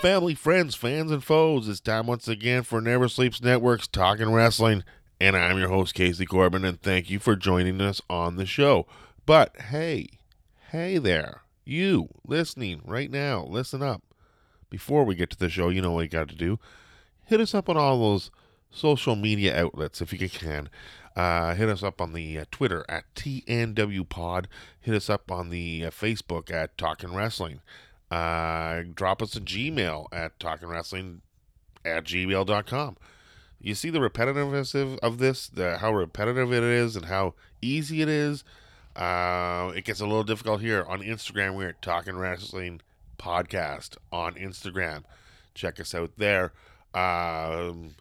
Family, friends, fans, and foes. It's time once again for Never Sleeps Network's Talking Wrestling, and I'm your host, Casey Corbin, and thank you for joining us on the show. But hey, hey there, you listening right now, listen up. Before we get to the show, you know what you got to do. Hit us up on all those social media outlets if you can. Uh, hit us up on the uh, Twitter at TNWPod. Hit us up on the uh, Facebook at Talking Wrestling. Uh, drop us a Gmail at talkingwrestling at gmail.com. You see the repetitiveness of, this, the, how repetitive it is, and how easy it is. Uh, it gets a little difficult here on Instagram. We're at Talking Wrestling Podcast on Instagram. Check us out there. Um,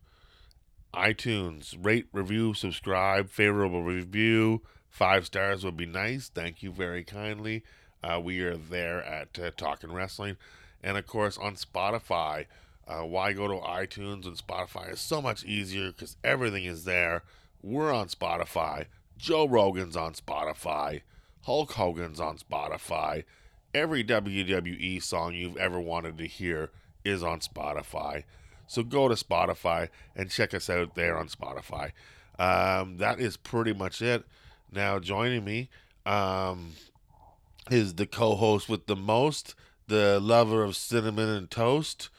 iTunes, rate, review, subscribe, favorable review. Five stars would be nice. Thank you very kindly. Uh, we are there at uh, Talking Wrestling. And of course, on Spotify. Uh, why go to iTunes and Spotify is so much easier because everything is there. We're on Spotify. Joe Rogan's on Spotify. Hulk Hogan's on Spotify. Every WWE song you've ever wanted to hear is on Spotify. So go to Spotify and check us out there on Spotify. Um, that is pretty much it. Now, joining me, um, is the co-host with the most, the lover of cinnamon and toast,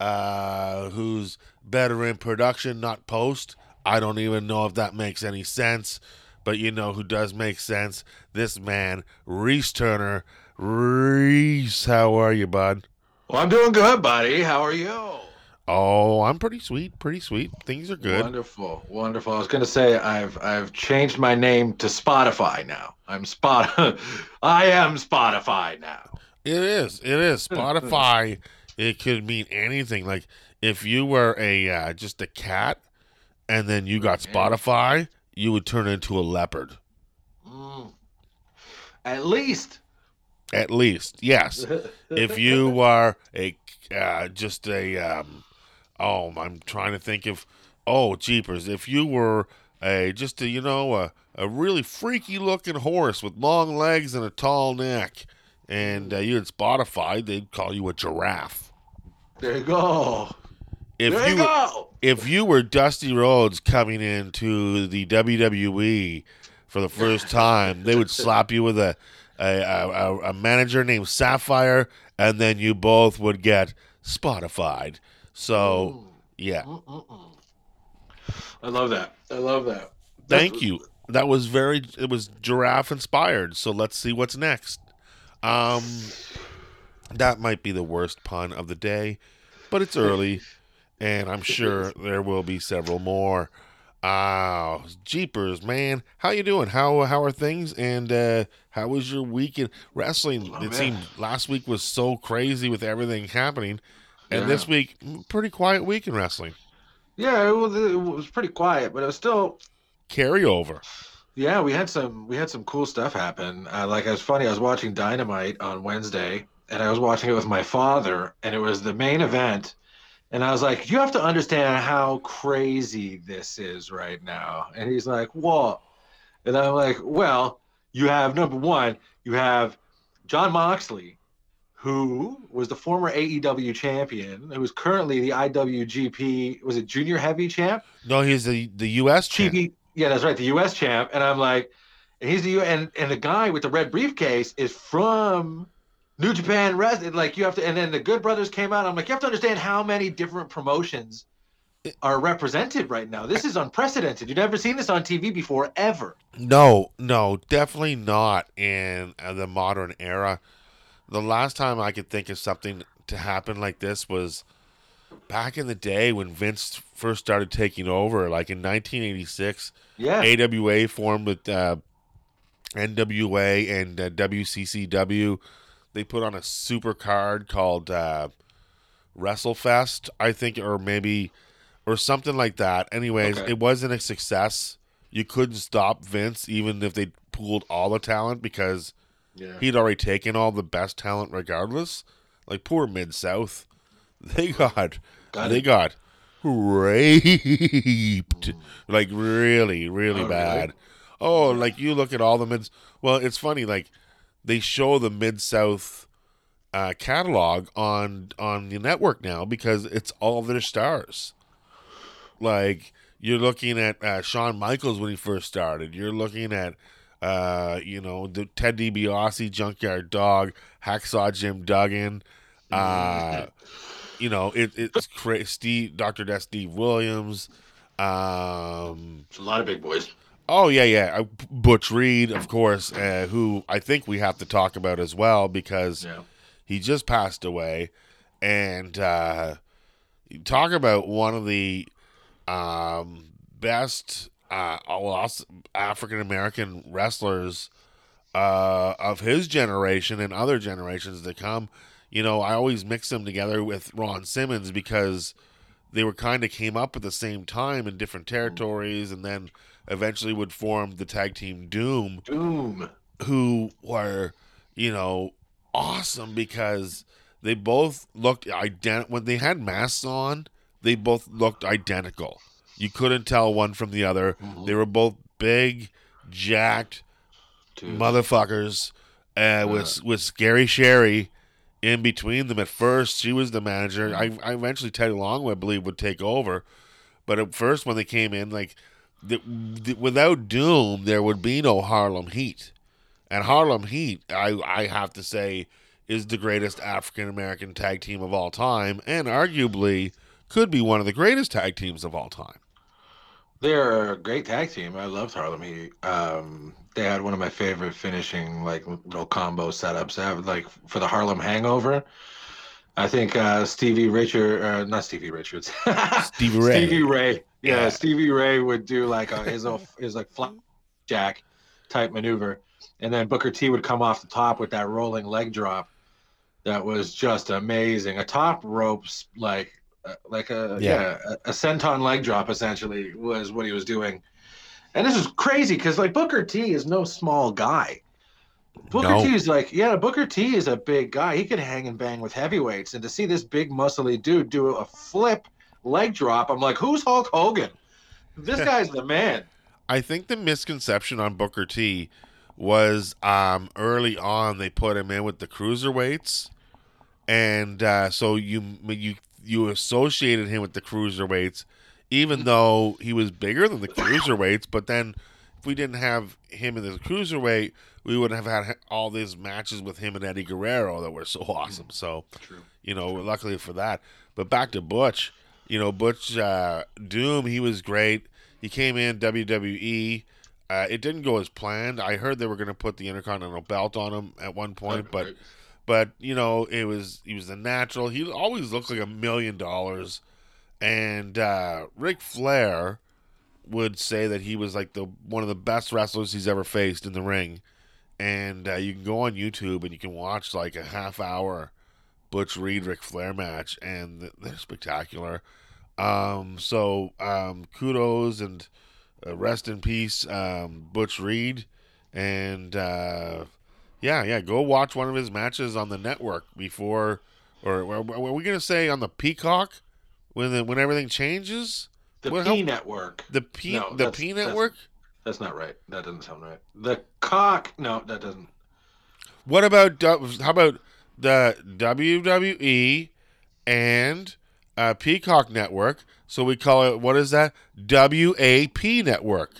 uh, who's better in production, not post. I don't even know if that makes any sense, but you know who does make sense. This man, Reese Turner. Reese, how are you, bud? Well, I'm doing good, buddy. How are you? Oh, I'm pretty sweet, pretty sweet. Things are good. Wonderful, wonderful. I was gonna say I've I've changed my name to Spotify now. I'm Spot. I am Spotify now. It is. It is. Spotify. it could mean anything. Like if you were a uh, just a cat, and then you got Spotify, you would turn into a leopard. Mm. At least. At least, yes. if you are a uh, just a um, oh, I'm trying to think of oh, jeepers. If you were a just a you know a a really freaky looking horse with long legs and a tall neck, and uh, you had Spotify, they'd call you a giraffe. There you go. If there you, you go. if you were Dusty Rhodes coming into the WWE for the first time, they would slap you with a a, a, a manager named Sapphire, and then you both would get Spotified. So, yeah. I love that. I love that. Thank you. That was very. It was giraffe inspired. So let's see what's next. Um, that might be the worst pun of the day, but it's early, and I'm sure there will be several more. Ah, jeepers, man! How you doing? How how are things? And uh, how was your week in wrestling? Oh, it man. seemed last week was so crazy with everything happening, and Yeah. this week pretty quiet week in wrestling. Yeah, it was, it was pretty quiet, but it was still. Carryover. Yeah, we had some we had some cool stuff happen. Uh, like it was funny. I was watching Dynamite on Wednesday, and I was watching it with my father, and it was the main event. And I was like, "You have to understand how crazy this is right now." And he's like, "What?" And I'm like, "Well, you have number one, you have Jon Moxley, who was the former AEW champion, who is currently the IWGP was it Junior Heavy champ." No, he's the the U.S. champ. Yeah, that's right, the U.S. champ. And I'm like, and he's the U. And and the guy with the red briefcase is from New Japan Wrestling. Like you have to. And then the Good Brothers came out. I'm like, you have to understand how many different promotions are represented right now. This is unprecedented. You've never seen this on TV before, ever. No, no, definitely not in uh, the modern era. The last time I could think of something to happen like this was back in the day when Vince first started taking over, like in 1986. Yeah. AWA formed with uh, NWA and uh, WCCW. They put on a super card called uh, WrestleFest, I think, or maybe or something like that. Anyways, Okay. it wasn't a success. You couldn't stop Vince, even if they pooled all the talent, because Yeah. he'd already taken all the best talent, regardless. Like poor Mid South, they got Got they it. got raped, like really, really Oh, really? bad. Oh, like you look at all the mids. Well, it's funny. Like they show the Mid South uh, catalog on on the network now because it's all their stars. Like you're looking at uh, Shawn Michaels when he first started. You're looking at uh, you know the Ted DiBiase, Junkyard Dog, Hacksaw Jim Duggan. Uh, you know it, it's cra- Steve, Doctor Death, Steve Williams. Um, It's a lot of big boys. Oh yeah, yeah. Uh, Butch Reed, of course, uh, who I think we have to talk about as well because Yeah. he just passed away, and uh, talk about one of the um, best uh, African American wrestlers uh, of his generation and other generations to come. You know, I always mix them together with Ron Simmons because they were kind of came up at the same time in different territories, and then eventually would form the tag team Doom Doom. who were, you know, awesome because they both looked ident when they had masks on, they both looked identical. You couldn't tell one from the other. They were both big, jacked Dude. motherfuckers uh, with with Scary Sherri in between them. At first, she was the manager. I, I eventually Teddy Long, I believe, would take over. But at first, when they came in, like the, the, without Doom, there would be no Harlem Heat, and Harlem Heat, I I have to say, is the greatest African American tag team of all time, and arguably could be one of the greatest tag teams of all time. They're a great tag team. I loved Harlem Heat. Um, they had one of my favorite finishing like little combo setups. Have like for the Harlem Hangover. I think uh, Stevie Richard, uh, not Stevie Richards, Stevie Ray. Stevie Ray. Yeah, Yeah. Stevie Ray would do like a, his old, his like flapjack type maneuver, and then Booker T would come off the top with that rolling leg drop. That was just amazing. A top ropes like like a Yeah. yeah, a, a senton leg drop essentially was what he was doing. And this is crazy because like Booker T is no small guy. Booker No. T is like, yeah, Booker T is a big guy. He could hang and bang with heavyweights. And to see this big muscly dude do a flip leg drop, I'm like, who's Hulk Hogan? This guy's the man. I think the misconception on Booker T was um, early on they put him in with the cruiserweights, and uh, so you you you associated him with the cruiserweights, even though he was bigger than the cruiserweights. But then, if we didn't have him in the cruiserweight, we wouldn't have had all these matches with him and Eddie Guerrero that were so awesome. So, True. you know, luckily for that. But back to Butch, you know, Butch uh, Doom, he was great. He came in WWE. Uh, it didn't go as planned. I heard they were going to put the Intercontinental Belt on him at one point, but but you know, it was he was a natural. He always looked like a million dollars. And uh, Ric Flair would say that he was like the one of the best wrestlers he's ever faced in the ring. And uh, you can go on YouTube and you can watch like a half hour Butch Reed Ric Flair match, and they're spectacular. Um, so um, kudos and uh, rest in peace, um, Butch Reed, and uh, yeah, yeah, go watch one of his matches on the network before, or were, were we gonna say on the Peacock when the, when everything changes? The What, P how- Network. The P No, the P Network. That's not right. That doesn't sound right. The cock. No, that doesn't. What about how about the WWE and uh, Peacock Network? So we call it what is that? WAP Network.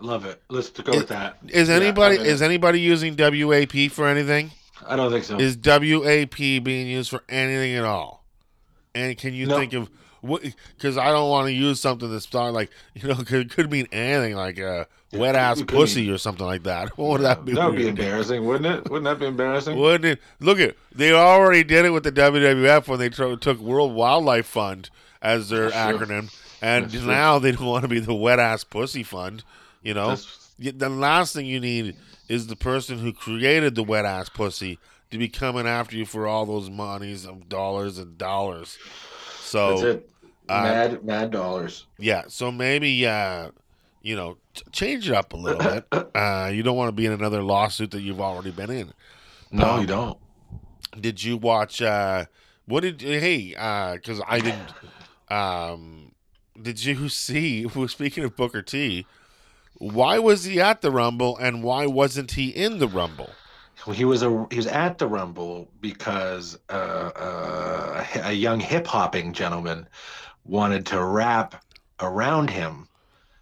I love it. Let's go with that. Is anybody I'm is anybody using WAP for anything? I don't think so. Is WAP being used for anything at all? And can you No. think of what? Because I don't want to use something that's not like you know could could mean anything like a wet ass pussy or something like that. What would that be? That would be embarrassing, wouldn't it? Wouldn't that be embarrassing? Wouldn't it? Look at they already did it with the WWF when they tro- took World Wildlife Fund as their That's true. acronym, and That's true. now they don't want to be the wet ass pussy fund. You know, That's- the last thing you need is the person who created the wet ass pussy to be coming after you for all those monies of dollars and dollars. So That's it. uh, Mad, mad dollars. yeah, so maybe uh, you know, t- change it up a little bit. Uh, you don't want to be in another lawsuit that you've already been in. No, Um, you don't. Did you watch? Uh, what did hey? Because I didn't. Um, did you see? Well, speaking of Booker T, why was he at the Rumble and why wasn't he in the Rumble? Well, he was a he was at the Rumble because uh, uh, a young hip hopping gentleman wanted to rap around him,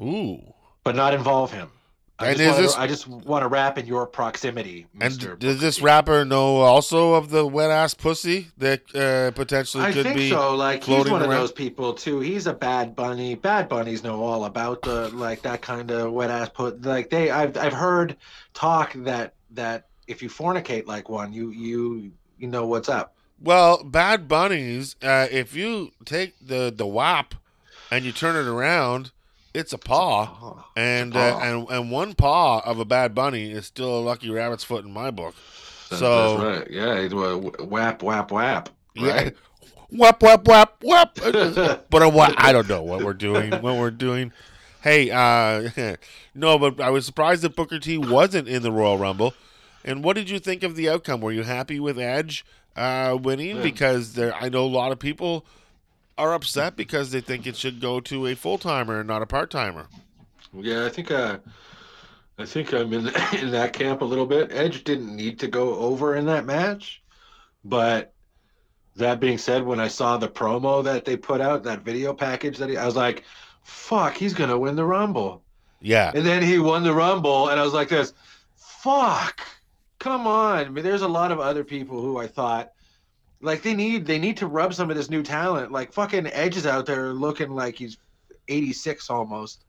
Ooh, but not involve him. I And just, wanna, this- I just want to rap in your proximity, and Mister. does this rapper know also of the wet ass pussy that uh, potentially I could think be? so. Like he's one of those people too. He's a bad bunny. Bad bunnies know all about the like that kind of wet ass put. Like they, I've I've heard talk that that if you fornicate like one, you you you know what's up. Well, Bad Bunnies, uh, if you take the the WAP and you turn it around, it's a paw. Oh, And, paw. uh, and and one paw of a bad bunny is still a lucky rabbit's foot in my book. that- So- that's right. Yeah, it was whap whap whap. Yeah. Right. Whap whap whap whap. but uh, what I don't know what we're doing. What we're doing. Hey, uh, no, but I was surprised that Booker T wasn't in the Royal Rumble. And what did you think of the outcome? Were you happy with Edge uh, winning? Yeah. Because there, I know a lot of people are upset because they think it should go to a full timer and not a part timer. Yeah, I think uh, I think I'm in in that camp a little bit. Edge didn't need to go over in that match, but that being said, when I saw the promo that they put out, that video package that he, I was like, "Fuck, he's gonna win the Rumble." Yeah, And then he won the Rumble, and I was like, "This, fuck, come on." I mean, there's a lot of other people who I thought. Like they need they need to rub some of this new talent. Like fucking Edge is out there looking like he's 86 almost.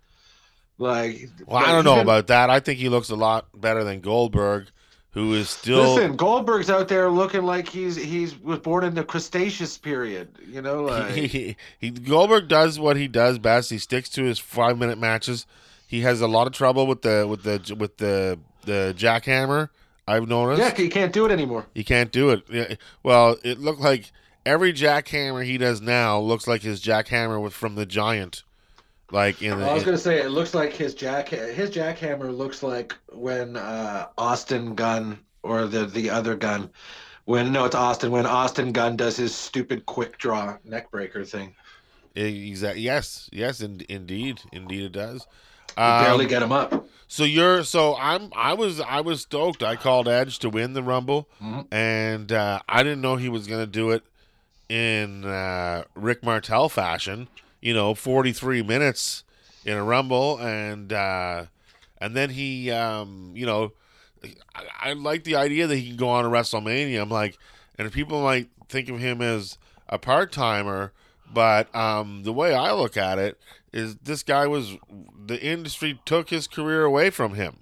Like well, I don't know been- about that. I think he looks a lot better than Goldberg, who is still. Listen, Goldberg's out there looking like he's he's was born in the Cretaceous period. You know, like he, he, Goldberg does what he does best. He sticks to his five minute matches. He has a lot of trouble with the with the with the the jackhammer. I've noticed. yeah, he can't do it anymore. He can't do it. Yeah, Well, it looked like every jackhammer he does now looks like his jackhammer with from the Giant. Like in the I was gonna say it looks like his jack his jackhammer looks like when uh, Austin Gunn or the the other gun when no it's Austin when Austin Gunn does his stupid quick draw neck breaker thing. exactly. Yes, yes, in, indeed, indeed, it does. You barely Um, get him up. So you're so I'm I was I was stoked. I called Edge to win the Rumble, Mhm. and uh, I didn't know he was gonna do it in uh, Rick Martel fashion. You know, 43 minutes in a Rumble, and uh, and then he, um, you know, I, I like the idea that he can go on to WrestleMania. I'm like, and people might think of him as a part timer, but um, the way I look at it is this guy was the industry took his career away from him,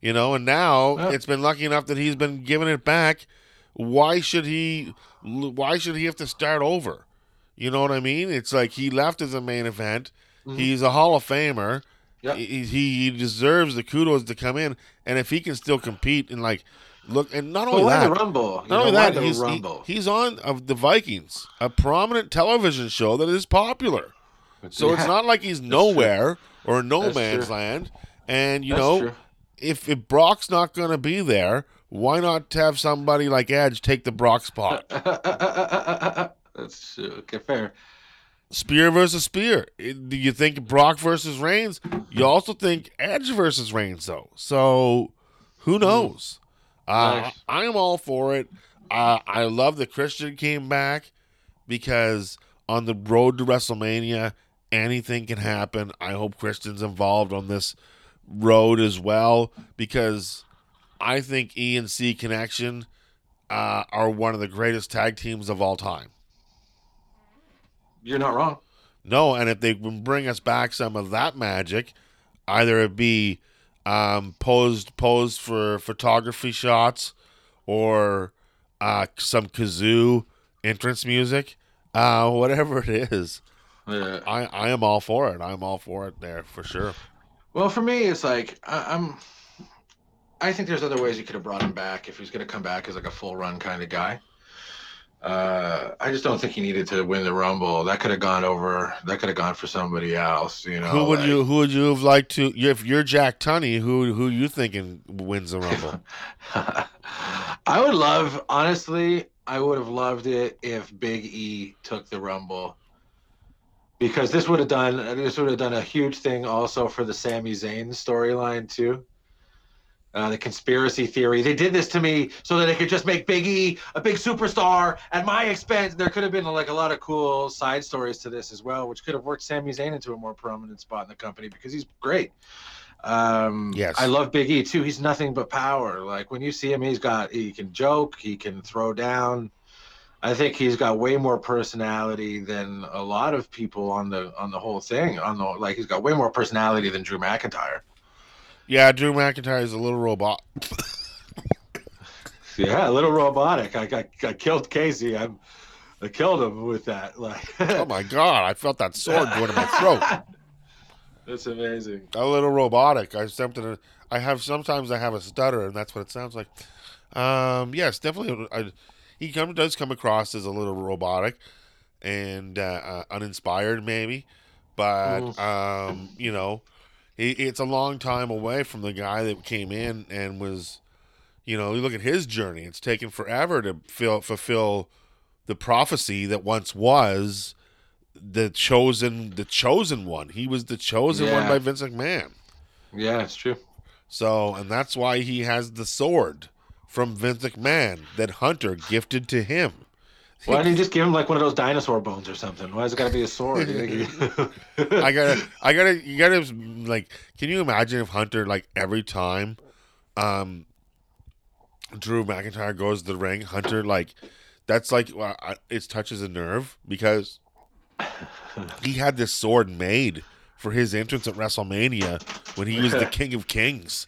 you know, and now it's been lucky enough that he's been giving it back. Why should he? Why should he have to start over? You know what I mean? It's like he left as a main event. Mhm. He's a Hall of Famer. Yep. He, he deserves the kudos to come in, and if he can still compete and like look, and not only that, Rumble? Not only that, he's, he- he's on of the Vikings, a prominent television show that is popular. So it's not like he's true. nowhere or no That's man's true. land. And you That's know, true. if if Brock's not going to be there, why not have somebody like Edge take the Brock spot? That's uh, okay, fair. Spear versus Spear. Do you think Brock versus Reigns? You also think Edge versus Reigns, though. So who knows? Uh, Nice. I am all for it. Uh, I love that Christian came back because on the road to WrestleMania, anything can happen. I hope Christian's involved on this road as well because I think E and C Connection uh, are one of the greatest tag teams of all time. You're not wrong. No, and if they can bring us back some of that magic, either it be um, posed posed for photography shots or uh, some kazoo entrance music, uh, whatever it is, Yeah. I, I am all for it. I'm all for it there for sure. Well, for me, it's like I, I'm. I think there's other ways you could have brought him back if he's going to come back as like a full run kind of guy. Uh, I just don't think he needed to win the Rumble. That could have gone over. That could have gone for somebody else. You know. who would like- you who would you have liked to if you're Jack Tunney, who who you thinking wins the rumble? I would love, honestly, I would have loved it if Big E took the Rumble. Because this would have done this would have done a huge thing also for the Sami Zayn storyline too. Uh, the conspiracy theory. They did this to me so that they could just make Big E a big superstar at my expense. There could have been like a lot of cool side stories to this as well, which could have worked Sami Zayn into a more prominent spot in the company because he's great. Um, Yes. I love Big E too. He's nothing but power. Like when you see him, he's got he can joke, he can throw down. I think he's got way more personality than a lot of people on the on the whole thing. On the like, he's got way more personality than Drew McIntyre. yeah, Drew McIntyre is a little robot. Yeah, a little robotic. I got I killed Casey. I'm I killed him with that. Like, Oh my god, I felt that sword going to my throat. That's amazing. A little robotic. I attempted I have sometimes I have a stutter, and that's what it sounds like. Um, yes, definitely. I, he come does come across as a little robotic and uh, uh, uninspired, maybe, but um, you know, he, it's a long time away from the guy that came in and was, you know, you look at his journey. It's taken forever to fill, fulfill the prophecy that once was the chosen, the chosen one. He was the chosen one by Vince McMahon. Yeah, it's true. So, and that's why he has the sword from Vince McMahon that Hunter gifted to him. Why don't you just give him like one of those dinosaur bones or something? Why has it got to be a sword? I gotta, I gotta, you gotta, like, can you imagine if Hunter, like, every time, um, Drew McIntyre goes to the ring, Hunter, like, that's like, well, I- it touches a nerve because he had this sword made for his entrance at WrestleMania when he was the King of Kings,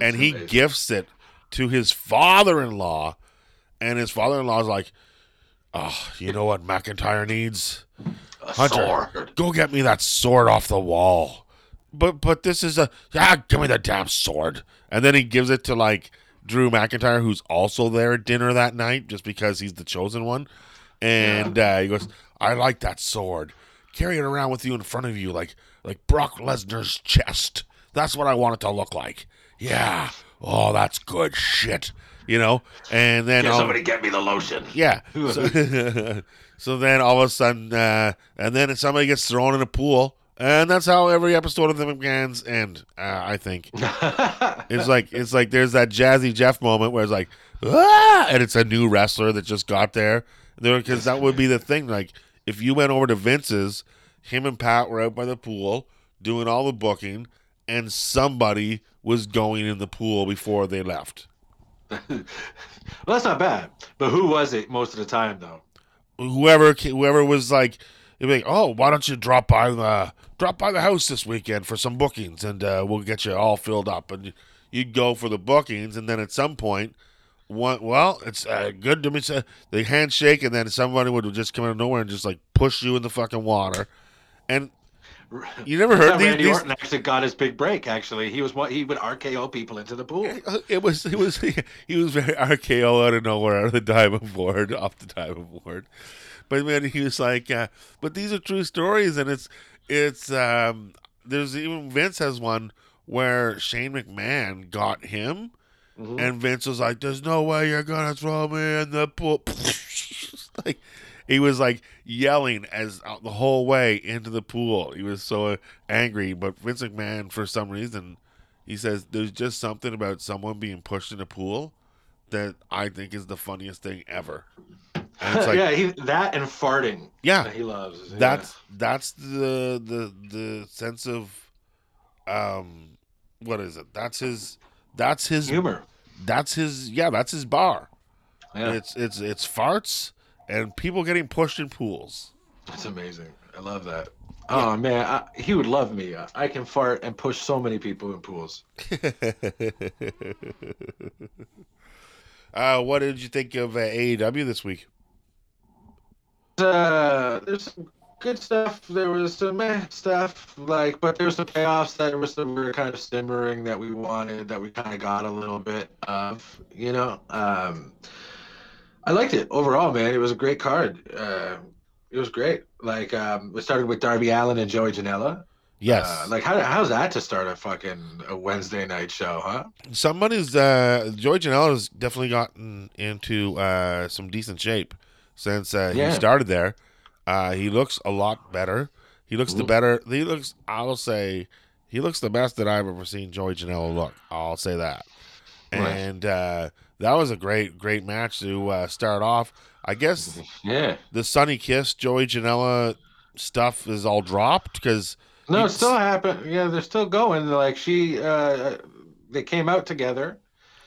and he gifts it to his father-in-law, and his father-in-law's like, "Oh, you know what McIntyre needs." a Hunter, sword. go get me that sword off the wall. But but this is a yeah, give me the damn sword. And then he gives it to like Drew McIntyre, who's also there at dinner that night, just because he's the chosen one. And uh, he goes, "I like that sword. Carry it around with you in front of you, like like Brock Lesnar's chest. That's what I want it to look like. Yeah. Oh, that's good shit. You know. And then Can all- somebody get me the lotion? yeah. So, so then all of a sudden, uh, and then somebody gets thrown in a pool, and that's how every episode of the McMahon's end. Uh, I think it's like it's like there's that Jazzy Jeff moment where it's like, ah, and it's a new wrestler that just got there. Because that would be the thing. Like if you went over to Vince's, him and Pat were out by the pool doing all the booking, and somebody was going in the pool before they left. well, that's not bad. But who was it most of the time, though? whoever whoever was like, be like, oh, why don't you drop by the drop by the house this weekend for some bookings, and uh, we'll get you all filled up, and you'd go for the bookings, and then at some point. One, well, it's uh, good to me. Say, the handshake, and then somebody would just come out of nowhere and just like push you in the fucking water. And you never heard these, Randy these Orton actually got his big break. Actually, he was what he would RKO people into the pool. it was it was he was very RKO out of nowhere out of the diamond board off the diamond board, but man he was like, uh, but these are true stories and it's it's um there's even Vince has one where Shane McMahon got him Mhm. and Vince was like, "There's no way you're gonna throw me in the pool." like he was like yelling as uh, the whole way into the pool. He was so angry, but Vince McMahon for some reason he says there's just something about someone being pushed in a pool that I think is the funniest thing ever. And it's like, yeah, he, that and farting. yeah, that he loves. Yeah. that's that's the the the sense of um what is it? That's his that's his humor. that's his yeah, that's his bar. Yeah, It's it's it's farts and people getting pushed in pools. that's amazing. I love that. Oh man, I, he would love me. I, I can fart and push so many people in pools. uh, what did you think of uh, AEW this week? Uh, there's some good stuff. There was some meh stuff, like, but there was some payoffs that were some we were kind of simmering that we wanted, that we kind of got a little bit of, you know. Um, I liked it overall, man. It was a great card. Uh, it was great. Like, um, we started with Darby Allin and Joey Janela. Yes. Uh, like, how, how's that to start a fucking a Wednesday night show, huh? Somebody's uh Joey Janela has definitely gotten into uh some decent shape since uh, Yeah. he started there. Uh he looks a lot better. He looks the Mhm. better he looks I'll say he looks the best that I've ever seen Joey Janela look. I'll say that. Right. And uh that was a great, great match to uh, start off. I guess Yeah. the Sonny Kiss Joey Janela stuff is all dropped because No, You- it still happened. Yeah, they're still going. Like she, uh, they came out together,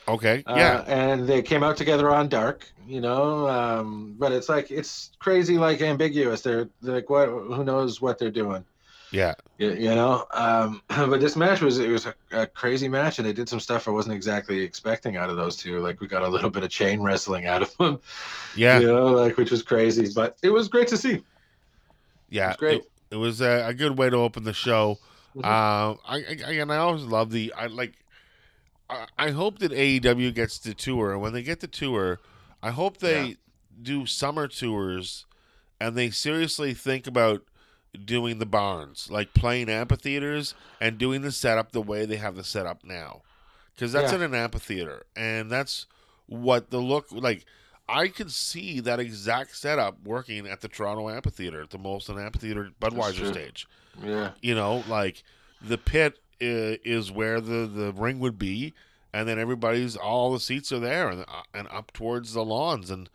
okay, uh, yeah, and they came out together on Dark. You know, um, but it's like it's crazy, like ambiguous. They're, they're like, what? Who knows what they're doing? Yeah, You, you know. Um, but this match was it was a, a crazy match, and they did some stuff I wasn't exactly expecting out of those two. Like we got a little bit of chain wrestling out of them. yeah, You know, like which was crazy, but it was great to see. yeah. was great. It, it was a, a good way to open the show. Mhm. Um, I, I and I always love the I like. I, I hope that AEW gets to tour, and when they get to tour, I hope they Yeah. do summer tours, and they seriously think about doing the barns, like playing amphitheaters and doing the setup the way they have the setup now, because that's Yeah. in an amphitheater, and that's what the look like. I could see that exact setup working at the Toronto Amphitheater, the Molson Amphitheater Budweiser stage Yeah. you know, like the pit is, is where the, the ring would be, and then everybody's all the seats are there and uh, and up towards the lawns, and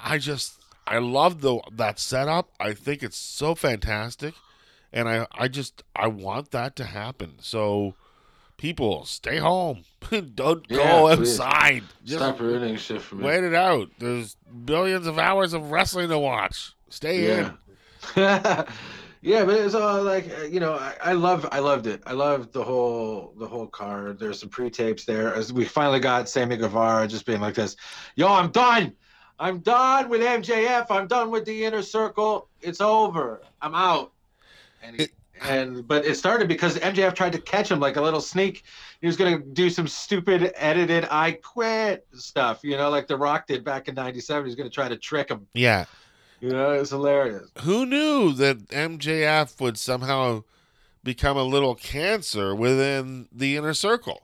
I just I love the that setup. I think it's so fantastic, and I I just I want that to happen. So people stay home, don't Yeah, go please. outside. Just Stop ruining shit for me. wait it out. There's billions of hours of wrestling to watch. Stay in. Yeah. yeah, but it's all like uh, you know, I, I love I loved it. I loved the whole the whole card. There's some pre-tapes there. As we finally got Sammy Guevara just being like this, yo, I'm done. I'm done with MJF. I'm done with the inner circle. It's over. I'm out. And he, It- and but it started because MJF tried to catch him like a little sneak. He was gonna do some stupid edited "I quit" stuff, you know, like The Rock did back in '97. He's gonna try to trick him. Yeah. You know, it's hilarious. who knew that MJF would somehow become a little cancer within the inner circle?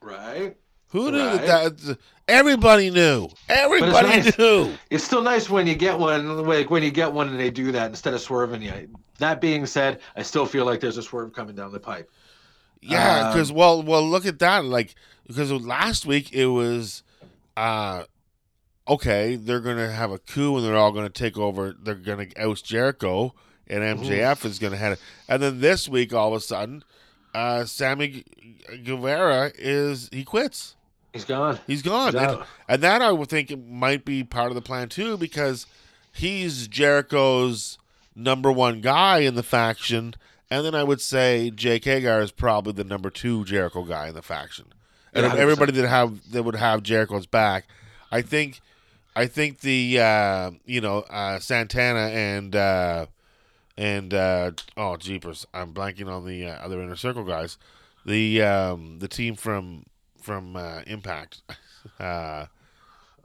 Right. Who knew Right. that, that? Everybody knew. Everybody nice. knew. It's still nice when you get one, like when you get one and they do that instead of swerving you. That being said, I still feel like there's a swerve coming down the pipe. Yeah, Um, because well, well, look at that. Like because last week it was, uh, okay, they're gonna have a coup and they're all gonna take over. They're gonna oust Jericho and MJF is gonna have it. And then this week, all of a sudden, uh, Sammy Gu- Guevara is he quits. He's gone. He's gone. He's And, and that I would think might be part of the plan too, because he's Jericho's number one guy in the faction, and then I would say Jake Hager is probably the number two Jericho guy in the faction. And Yeah, everybody that have that would have Jericho's back, I think, I think the uh, you know uh, Santana and uh, and uh, oh jeepers, I'm blanking on the uh, other inner circle guys, the um, the team from from uh, Impact. Uh,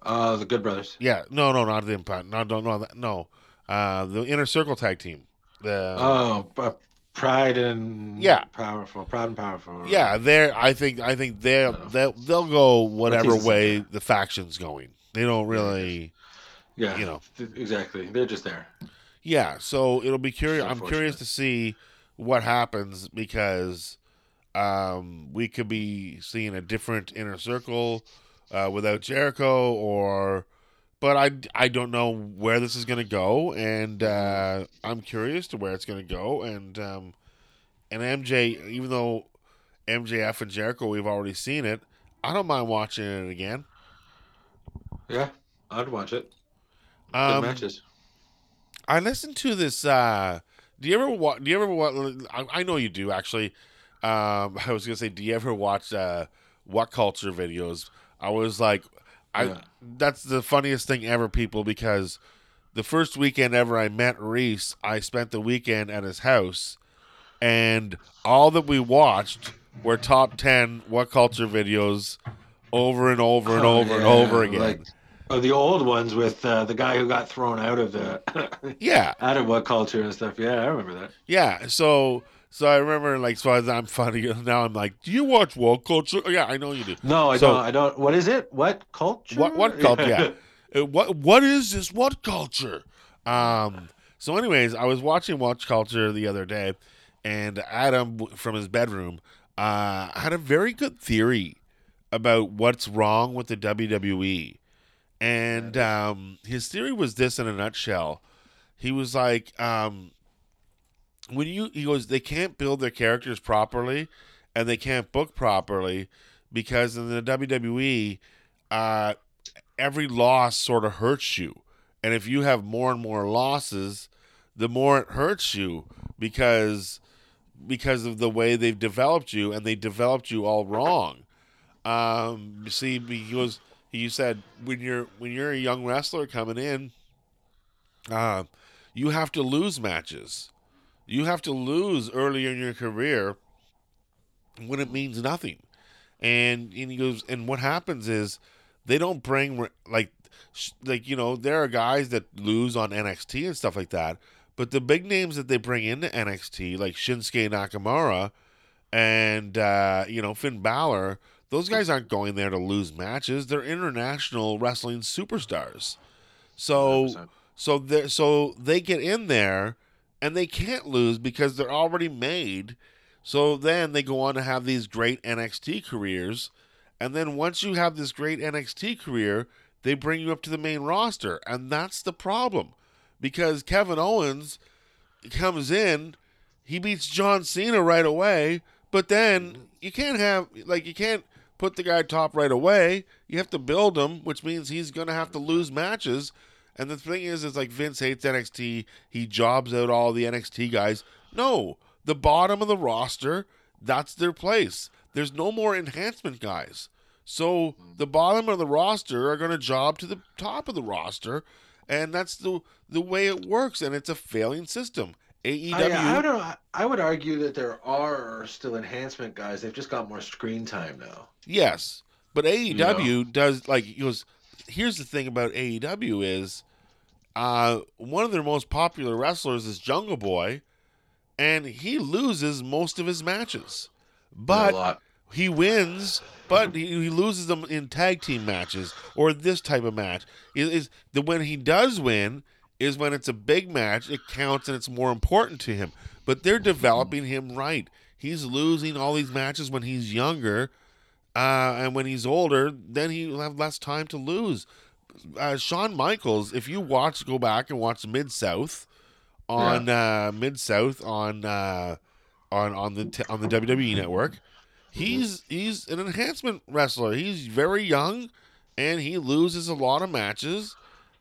Uh, the Good Brothers. yeah, no, no, not the Impact. No, no, no, no. Uh, the inner circle tag team. The Oh, uh, Pride and Yeah. Powerful. Proud and Powerful. yeah, they're. I think. I think they'll they'll they'll go whatever way the faction's going. They don't really. Yeah. You know. Exactly. They're just there. Yeah, so it'll be curious. I'm curious to see what happens because um, we could be seeing a different inner circle uh, without Jericho, or but I I don't know where this is going to go, and uh, I'm curious to where it's going to go, and um, and MJ, even though MJF and Jericho, we've already seen it. I don't mind watching it again. Yeah. I'd watch it. Good Um, matches. I listened to this. Uh, do you ever watch? Do you ever watch? I, I know you do actually. Um, I was gonna say, do you ever watch uh, what culture videos? I was like, I Yeah. that's the funniest thing ever, people, because the first weekend ever I met Reese, I spent the weekend at his house, and all that we watched were top ten what culture videos over and over and Oh, over and over again. like- Oh, the old ones with uh, the guy who got thrown out of the yeah, out of what culture and stuff. Yeah, I remember that. yeah. So so I remember like so as I'm funny now I'm like, do you watch what culture? Oh, yeah, I know you do. No, I So- don't. I don't. What is it? What culture? What what culture? Yeah. Uh, What what is this? What culture? Um. So, anyways, I was watching WhatCulture the other day, and Adam from his bedroom uh, had a very good theory about what's wrong with the WWE, and um, his theory was this in a nutshell. He was like, um, when you he goes, they can't build their characters properly, and they can't book properly because in the WWE, uh, every loss sort of hurts you. And if you have more and more losses, the more it hurts you because because of the way they've developed you and they developed you all wrong. Um, you see, was he said when you're when you're a young wrestler coming in, uh, you have to lose matches. You have to lose earlier in your career when it means nothing. And, and he goes, and what happens is they don't bring like like you know there are guys that lose on NXT and stuff like that, but the big names that they bring into NXT like Shinsuke Nakamura and uh, you know Finn Balor, those guys aren't going there to lose matches. They're international wrestling superstars. So 100%. so they so they get in there and they can't lose because they're already made. So then they go on to have these great NXT careers. And then once you have this great NXT career, they bring you up to the main roster. And that's the problem. Because Kevin Owens comes in, he beats John Cena right away, but then you can't have like you can't put the guy top right away. You have to build him, which means he's gonna have to lose matches. And the thing is, is like Vince hates NXT. He jobs out all the NXT guys. No, the bottom of the roster, that's their place. There's no more enhancement guys. So the bottom of the roster are going to job to the top of the roster, and that's the the way it works. And it's a failing system. AEW, I, I, don't, I would argue that there are still enhancement guys. They've just got more screen time now. Yes, but AEW know? does like he goes. Here's the thing about AEW is, uh, one of their most popular wrestlers is Jungle Boy, and he loses most of his matches, but he wins. But he, he loses them in tag team matches or this type of match. Is is the when he does win is when it's a big match. It counts and it's more important to him. But they're developing him right. He's losing all these matches when he's younger, uh, and when he's older, then he'll have less time to lose. Uh, Shawn Michaels, if you watch, go back and watch Mid South on uh, Mid South on uh, on on the t- on the WWE network. He's he's an enhancement wrestler. He's very young, and he loses a lot of matches.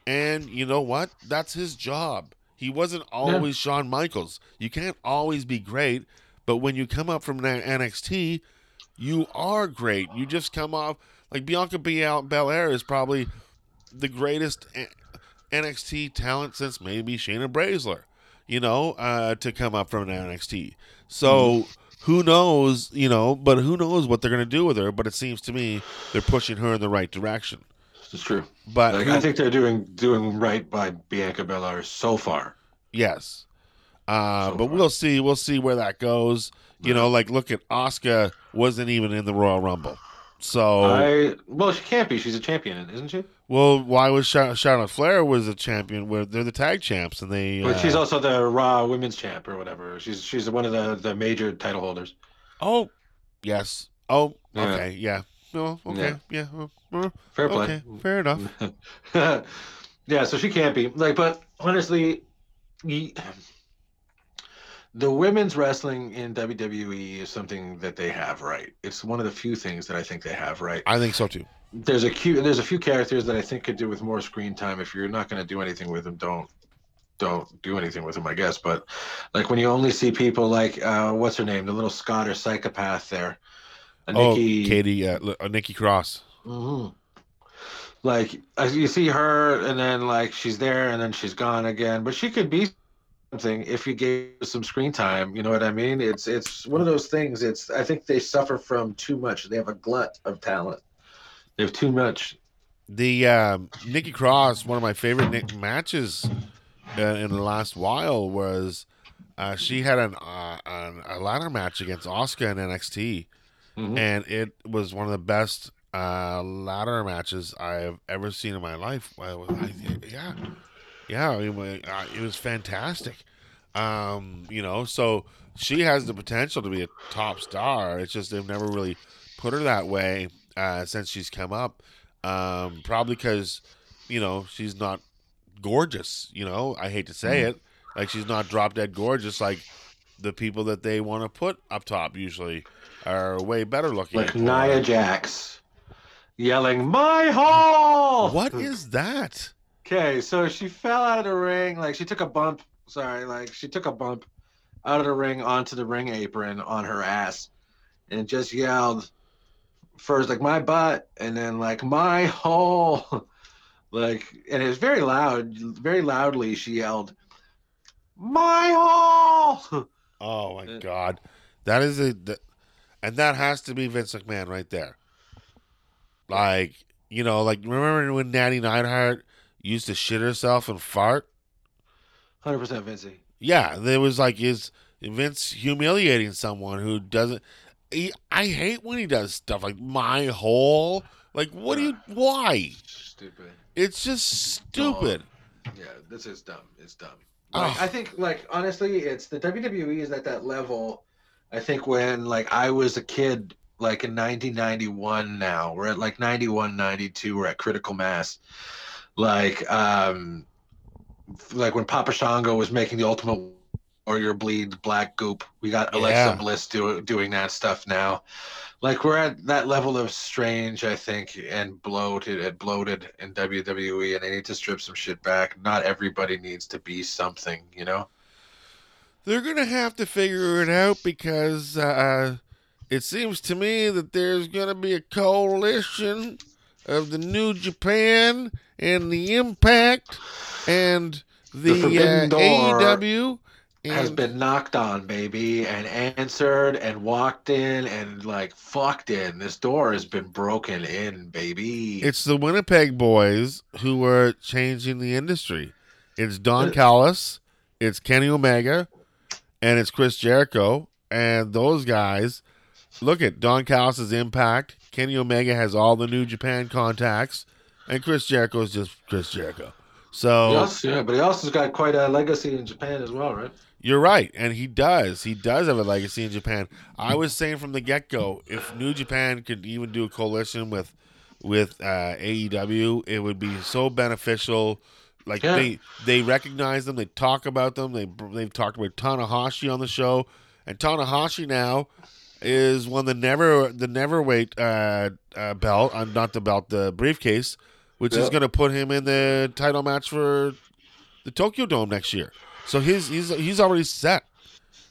And you know what? That's his job. He wasn't always Shawn Michaels. You can't always be great, but when you come up from NXT, you are great. You just come off like Bianca Belair is probably the greatest NXT talent since maybe Shayna Baszler, you know, uh, to come up from NXT. So who knows, you know, but who knows what they're going to do with her. But it seems to me they're pushing her in the right direction. It's true. But Like, who- I think they're doing doing right by Bianca Belair so far. Yes. Uh, So but we'll see. We'll see where that goes. You know, like look at Asuka wasn't even in the Royal Rumble. So I well, she can't be. She's a champion, isn't she? well, why was Char- Charlotte Flair was a champion? Where they're the tag champs and they. But uh, she's also the Raw Women's Champ or whatever. She's she's one of the the major title holders. oh, yes. Oh, Yeah. okay, yeah. No, okay, yeah. uh, Fair play. okay, fair enough. yeah, so she can't be like, but honestly, ye- the women's wrestling in WWE is something that they have right. It's one of the few things that I think they have right. I think so too. There's a few, there's a few characters that I think could do with more screen time. If you're not going to do anything with them, don't don't do anything with them, I guess. But like when you only see people like uh, what's her name, the little Scottish psychopath there, a Oh, Nikki. Katie, uh, uh, Nikki Cross. Mm-hmm. like you see her and then like she's there and then she's gone again but she could be something if you gave some screen time you know what i mean? It's it's one of those things it's i think they suffer from too much they have a glut of talent. They have too much. The um, Nikki Cross, one of my favorite Nick matches uh, in the last while was uh, she had an, uh, an a ladder match against Asuka in NXT, Mhm. and it was one of the best uh, ladder matches I've ever seen in my life. I, I, yeah, yeah, I mean, uh, it was fantastic. Um, you know, so she has the potential to be a top star. It's just they've never really put her that way uh, since she's come up. Um, probably because you know she's not gorgeous. You know, I hate to say Mm. it, like she's not drop dead gorgeous like the people that they want to put up top usually are way better looking. like nia jax yelling my hall What is that? Okay, so she fell out of the ring. Like she took a bump. Sorry, like she took a bump out of the ring onto the ring apron on her ass, and just yelled first like my butt, and then like my hole, like, and it was very loud, very loudly. She yelled, "My hole!" Oh my god, that is a, that, and that has to be Vince McMahon right there. Like you know, like remember when Natty Neidhart used to shit herself and fart? Hundred percent, Vincey. Yeah, there was like is Vince humiliating someone who doesn't. He, I hate when he does stuff like my hole. Like, what do you? Why? Stupid. It's just stupid. Yeah, this is dumb. It's dumb. Like, I think, like honestly, it's the WWE is at that level. I think when like I was a kid, like in 1991. Now we're at like 91, 92. We're at critical mass. Like, um, like when Papa Shango was making the Ultimate Warrior bleed black goop. We got Alexa Yeah. Bliss do, doing that stuff now. Like we're at that level of strange, I think, and bloated and bloated in WWE, and they need to strip some shit back. Not everybody needs to be something, you know. They're gonna have to figure it out because uh, it seems to me that there's gonna be a coalition of the New Japan and the Impact and The the, Forbidden uh, AEW. Has been knocked on, baby, and answered, and walked in, and like fucked in. This door has been broken in, baby. It's the Winnipeg boys who are changing the industry. It's Don Uh, Callis, it's Kenny Omega, and it's Chris Jericho. And those guys, look at Don Callis' impact. Kenny Omega has all the New Japan contacts, and Chris Jericho is just Chris Jericho. So also- yeah, but he also has got quite a legacy in Japan as well, right? you're right, and he does. He does have a legacy in Japan. I was saying from the get go, if New Japan could even do a coalition with with uh, AEW, it would be so beneficial. Like Yeah. they they recognize them, they talk about them. They they've talked about Tanahashi on the show, and Tanahashi now is one of the never the never weight uh, uh, belt, uh, not the belt, the briefcase, which is going to put him in the title match for the Tokyo Dome next year. So his he's he's already set.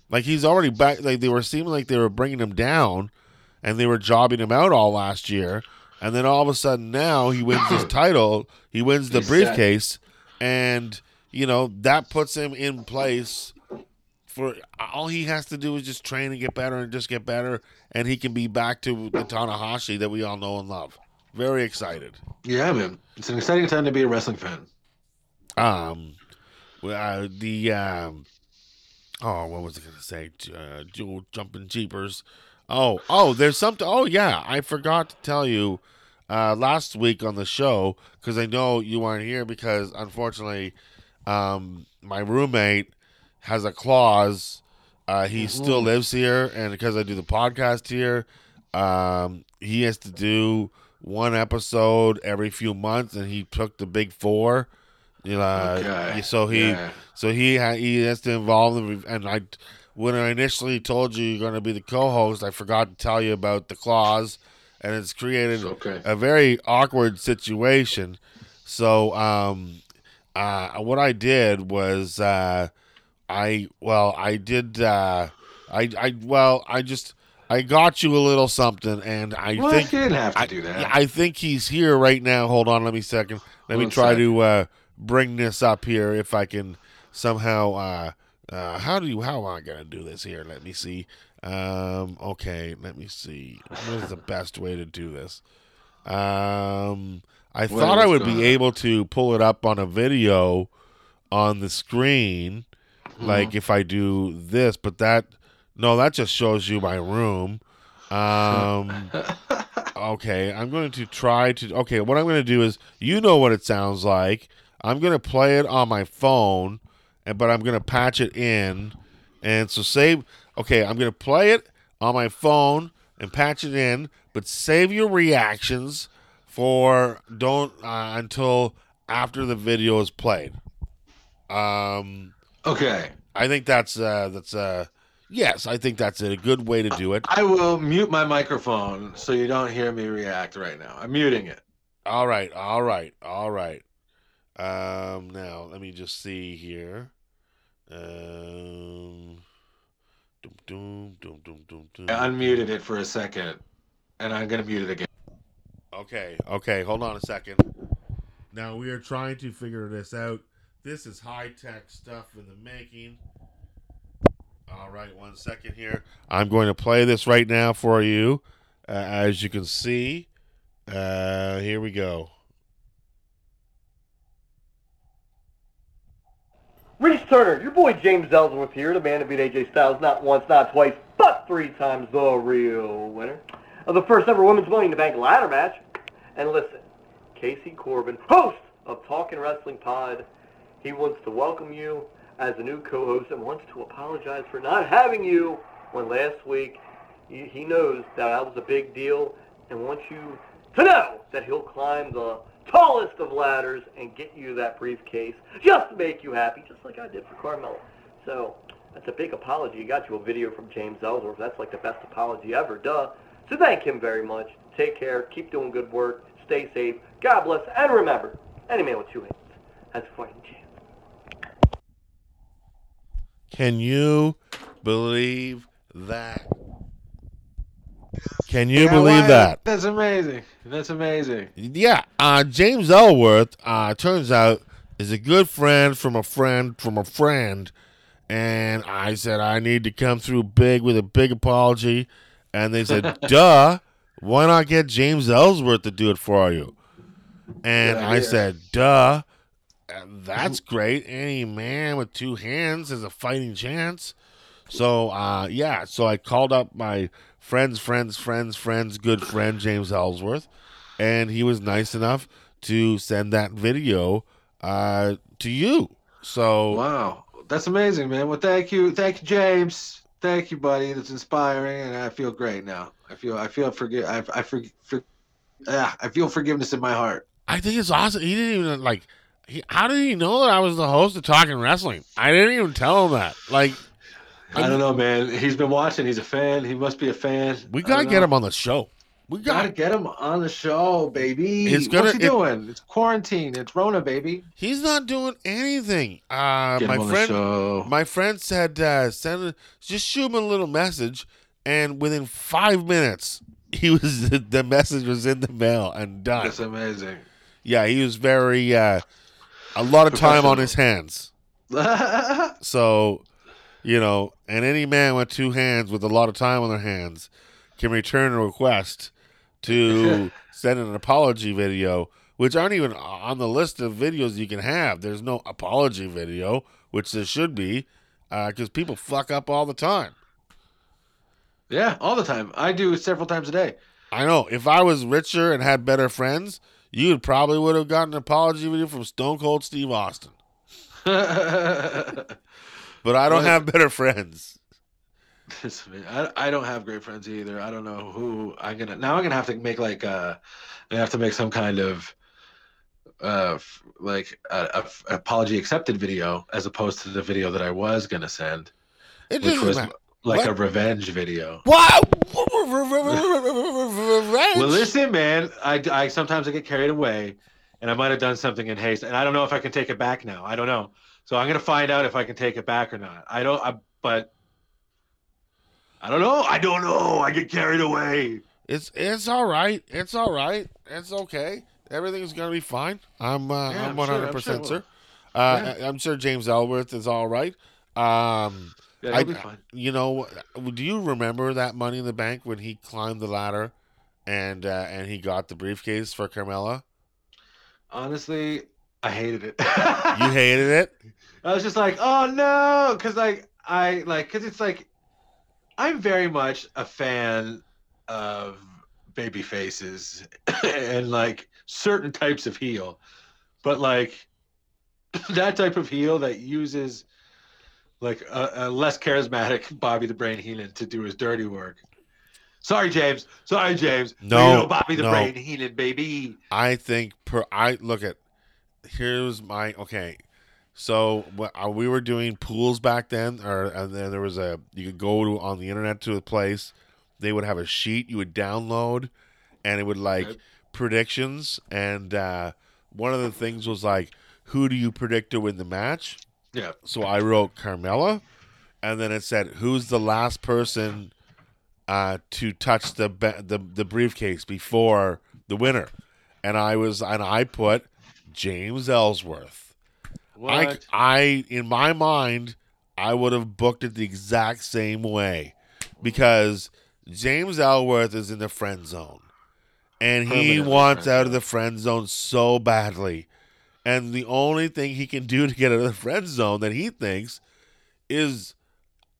Like he's already back. Like they were seeming like they were bringing him down, and they were jobbing him out all last year. And then all of a sudden now he wins his title. He wins the He's set. briefcase, and you know that puts him in place for all he has to do is just train and get better and just get better, and he can be back to the Tanahashi that we all know and love. Very excited. Yeah, man. It's an exciting time to be a wrestling fan. Um, well, uh, the um, oh, what was I gonna say? Uh, dual jumping jeepers. Oh, oh, there's something. Oh, yeah, I forgot to tell you uh, last week on the show because I know you weren't here because unfortunately, um, my roommate has a clause. Uh, he still Mhm. lives here, and because I do the podcast here, um, he has to do one episode every few months, and he took the big four. You know, Okay. so he Yeah. so he ha- he has to involve them. And I, when I initially told you you're going to be the co-host, I forgot to tell you about the clause, and it's created It's okay. a very awkward situation. So, um, uh, what I did was, uh, I well, I did, uh, I, I well, I just, I got you a little something, and I Well, think you didn't have to I, do that. I think he's here right now. Hold on, let me second. Let me try sec. to uh, bring this up here if I can somehow. Uh, uh, how do you? How am I gonna do this here? Let me see. Um, okay, let me see. What is the best way to do this? Um, I thought I would be on? able to pull it up on a video on the screen, Mm-hmm. like if I do this, but that no, that just shows you my room. Um, okay, I'm going to try to. Okay, what I'm going to do is, you know what it sounds like. I'm going to play it on my phone, and but I'm going to patch it in, and so save. Okay, I'm going to play it on my phone and patch it in, but save your reactions for don't uh, until after the video is played. Um, okay. I think that's uh, that's uh, yes, I think that's a good way to do it. I will mute my microphone so you don't hear me react right now. I'm muting it. All right, all right, all right. Um, now let me just see here. Um, dum, dum, dum, dum, dum, dum. I unmuted it for a second, and I'm gonna mute it again. Okay, okay, hold on a second. Now we are trying to figure this out. This is high tech stuff in the making. All right, one second here. I'm going to play this right now for you. Uh, as you can see, uh, here we go. Reese Turner, your boy James Ellsworth here, the man to beat AJ Styles not once, not twice, but three times the real winner of the first ever Women's Money in the Bank ladder match. And listen, Casey Corbin, host of Talking Wrestling Pod, he wants to welcome you as a new co-host and wants to apologize for not having you when last week he knows that that was a big deal and wants you to know that he'll climb the tallest of ladders and get you that briefcase just to make you happy, just like I did for Carmella. So that's a big apology. He got you a video from James Ellsworth. That's like the best apology ever, duh. So thank him very much. Take care. Keep doing good work. Stay safe. God bless. And remember, any man with two hands has a fighting chance. Can you believe that? Can you Yeah, believe that? That's amazing. That's amazing. Yeah, uh, James Ellsworth, uh, turns out, is a good friend from a friend from a friend. And I said, I need to come through big with a big apology. And they said, duh, why not get James Ellsworth to do it for you? And I said, duh, uh, that's great. Any man with two hands has a fighting chance. So, uh, yeah, so I called up my friend's friend's friend's friend's good friend, James Ellsworth, and he was nice enough to send that video uh, to you. So, Wow, that's amazing, man. Well, thank you, thank you, James. Thank you, buddy. That's inspiring, and I feel great now. I feel, I feel forgive, I, I for, for, ah, I feel forgiveness in my heart. I think it's awesome. He didn't even like. He, how did he know that I was the host of Talking Wrestling? I didn't even tell him that. Like, I don't know, man. He's been watching. He's a fan. He must be a fan. we gotta get know. him on the show. We Gotta got. get him on the show, baby. It's gonna- What's he it- doing? It's quarantine. It's Rona, baby. He's not doing anything. Uh, Get my friend, my friend said, uh, send just shoot him a little message, and within five minutes, he was the message was in the mail and done. That's amazing. Yeah, he was very uh, a lot of time on his hands. So, you know, and any man with two hands with a lot of time on their hands can return a request to send an apology video, which aren't even on the list of videos you can have. There's no apology video, which there should be, uh, because people fuck up all the time. yeah, all the time. I do several times a day. I know. If I was richer and had better friends, you probably would have gotten an apology video from Stone Cold Steve Austin. But I don't have better friends. This- I, I don't have great friends either. I don't know who I'm gonna now. I'm gonna have to make like uh, I have to make some kind of uh like a, a f- apology accepted video as opposed to the video that I was gonna send, It which was matter. Like What? a revenge video. Wow. Well, listen, man. I, I sometimes I get carried away, and I might have done something in haste, and I don't know if I can take it back now. I don't know. So I'm gonna find out if I can take it back or not. I don't. I, but I don't know. I don't know. I get carried away. It's it's all right. It's all right. It's okay. Everything's gonna be fine. I'm uh, Yeah, I'm I'm one sure- hundred I'm percent sure sir. Uh, I'm sure James Ellsworth is all right. Um, Yeah, be fine. you know, do you remember that Money in the Bank when he climbed the ladder and uh, and he got the briefcase for Carmella? Honestly, I hated it. You hated it. I was just like, oh no, because like I like because it's like I'm very much a fan of baby faces and like certain types of heel, but like that type of heel that uses like a, a less charismatic Bobby the Brain Heenan to do his dirty work. Sorry, James. Sorry, James. No, you know, Bobby the no. Brain Heenan, baby. I think per I look at here's my okay. So uh, we were doing pools back then, or and then there was a you could go to on the internet to a place. They would have a sheet you would download, and it would like Okay. predictions. And uh, one of the things was like, who do you predict to win the match? Yeah. So I wrote Carmella, and then it said who's the last person uh, to touch the, be- the the briefcase before the winner, and I was and I put James Ellsworth. I What? I in my mind I would have booked it the exact same way because James Ellsworth is in the friend zone, and he wants friend out of the friend zone so badly. And the only thing he can do to get out of the friend zone that he thinks is,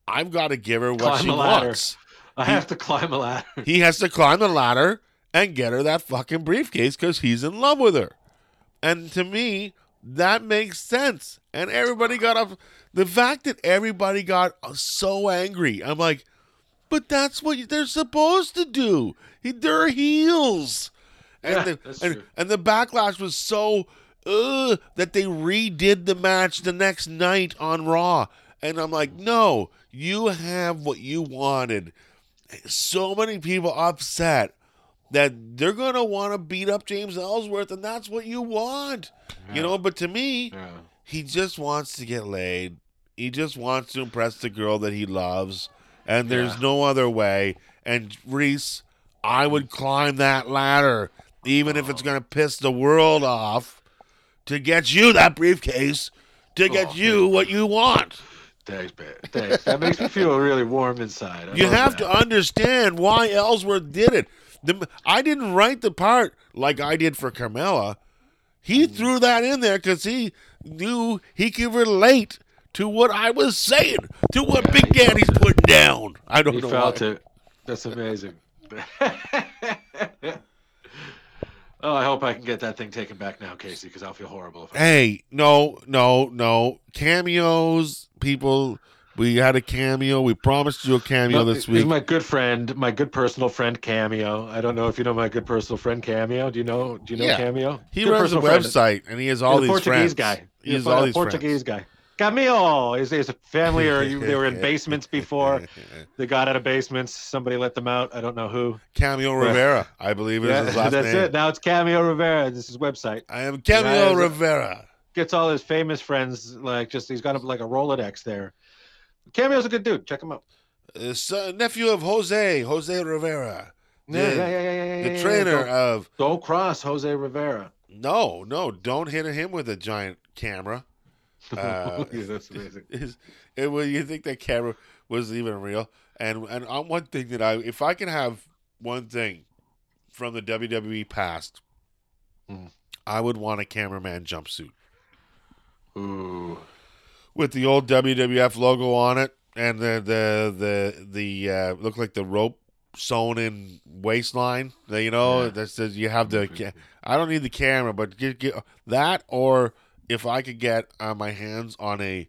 I've got to give her what Climb she wants. I have to climb a ladder. He has to climb the ladder and get her that fucking briefcase because he's in love with her. And to me, that makes sense. And everybody got up. The fact that everybody got so angry, I'm like, but that's what they're supposed to do. He- They're heels. And, Yeah, the, and, and the backlash was so uh, that they redid the match the next night on Raw. And I'm like, no, you have what you wanted so many people upset that they're gonna want to beat up James Ellsworth, and that's what you want, you know. But to me, Yeah. he just wants to get laid. He just wants to impress the girl that he loves, and there's Yeah. no other way. And Reese, I would climb that ladder, even if it's gonna piss the world off, to get you that briefcase, to get Oh, you what you want. Thanks, man. Thanks. That makes me feel really warm inside. I You have that. to understand why Ellsworth did it. The, I didn't write the part like I did for Carmella. He Mm. threw that in there because he knew he could relate to what I was saying, to what Yeah, Big Daddy's putting down. I don't He know. He felt why. it. That's amazing. oh, I hope I can get that thing taken back now, Casey, because I'll feel horrible if I. Hey, no, no, no. Cameos, people. We had a cameo. We promised you a cameo No, this week. my good friend, my good personal friend Cameo. I don't know if you know my good personal friend Cameo. Do you know? Do you know Yeah. Cameo? He Good runs a personal friend. website, and he has all He's these Portuguese friends. guy. He He's has a all these Portuguese friends. guy. Cameo. is his family or you, they were in basements before. They got out of basements. Somebody let them out. I don't know who. Cameo Rivera, I believe is Yeah, his last that's name. That's it. Now it's Cameo Rivera. This is his website. I am Cameo Yeah, Rivera. Gets all his famous friends. Like just he's got a, like a Rolodex there. Cameo's a good dude. Check him out. Uh, son, nephew of Jose, Jose Rivera, Yeah, The- yeah, yeah, yeah, yeah, the yeah, trainer of. don't cross Jose Rivera. No, no, don't hit him with a giant camera. Uh, Yeah, that's amazing. Is it, well, you think that camera was even real? And and on one thing that I, if I can have one thing from the WWE past, Mm. I would want a cameraman jumpsuit Ooh. with the old WWF logo on it and the the the the uh, look like the rope sewn in waistline. You know Yeah. that says you have the. I don't need the camera, but get, get that or if I could get uh, my hands on a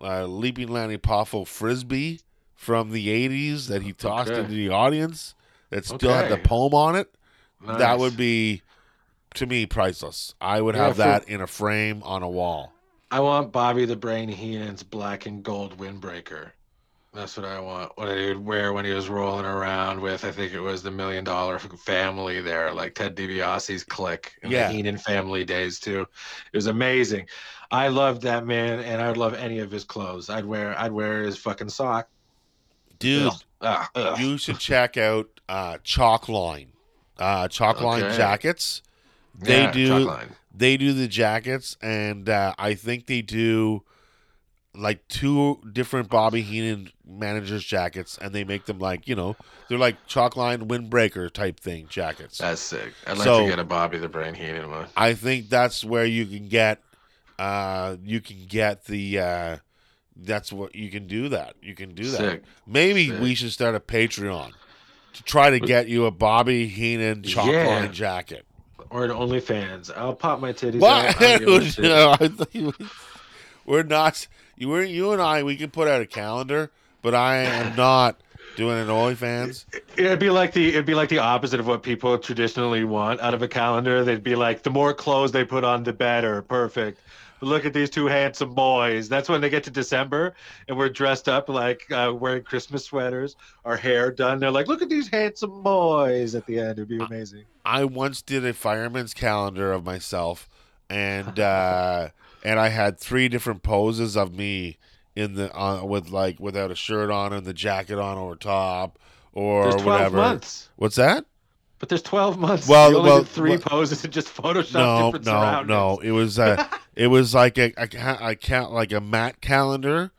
uh, Leaping Lanny Poffo frisbee from the '80s that he tossed Okay. into the audience that still had the poem on it, that would be to me priceless. I would Yeah, have for- that in a frame on a wall. I want Bobby the Brain Heenan's black and gold windbreaker. That's what I want. What he would wear when he was rolling around with, I think it was the Million Dollar Family there, like Ted DiBiase's clique in Yeah. the Heenan family days too. It was amazing. I loved that man, and I would love any of his clothes. I'd wear, I'd wear his fucking sock. Dude, Ugh, Ah, ugh. you should check out uh, Chalk Line. Uh, Chalk Line Okay. jackets. They Yeah, do. They do the jackets, and uh, I think they do like two different Bobby Heenan managers jackets, and they make them like you know they're like chalk line windbreaker type thing jackets. That's sick. I'd like So- to get a Bobby the Brain Heenan one. I think that's where you can get uh you can get the uh that's what you can do that. You can do that. Sick. Maybe Sick. we should start a Patreon to try to get you a Bobby Heenan chalk Yeah. line jacket. Or an OnlyFans. I'll pop my titties What? out. I'll give a. No, I you- we're not you were you and I we can put out a calendar, but I am not doing an OnlyFans. It'd be like the it'd be like the opposite of what people traditionally want out of a calendar. They'd be like, the more clothes they put on, the better. Perfect. But look at these two handsome boys. That's when they get to December and we're dressed up like uh, wearing Christmas sweaters, our hair done. They're like, look at these handsome boys at the end. It'd be amazing. I once did a fireman's calendar of myself, and uh, and I had three different poses of me in the uh, with like without a shirt on and the jacket on over top or There's 12 whatever. months. What's that? But there's 12 months. Well, well, did three well- poses and just Photoshop no, different no, surroundings. no. It was uh, it was like a, a count like a mat calendar.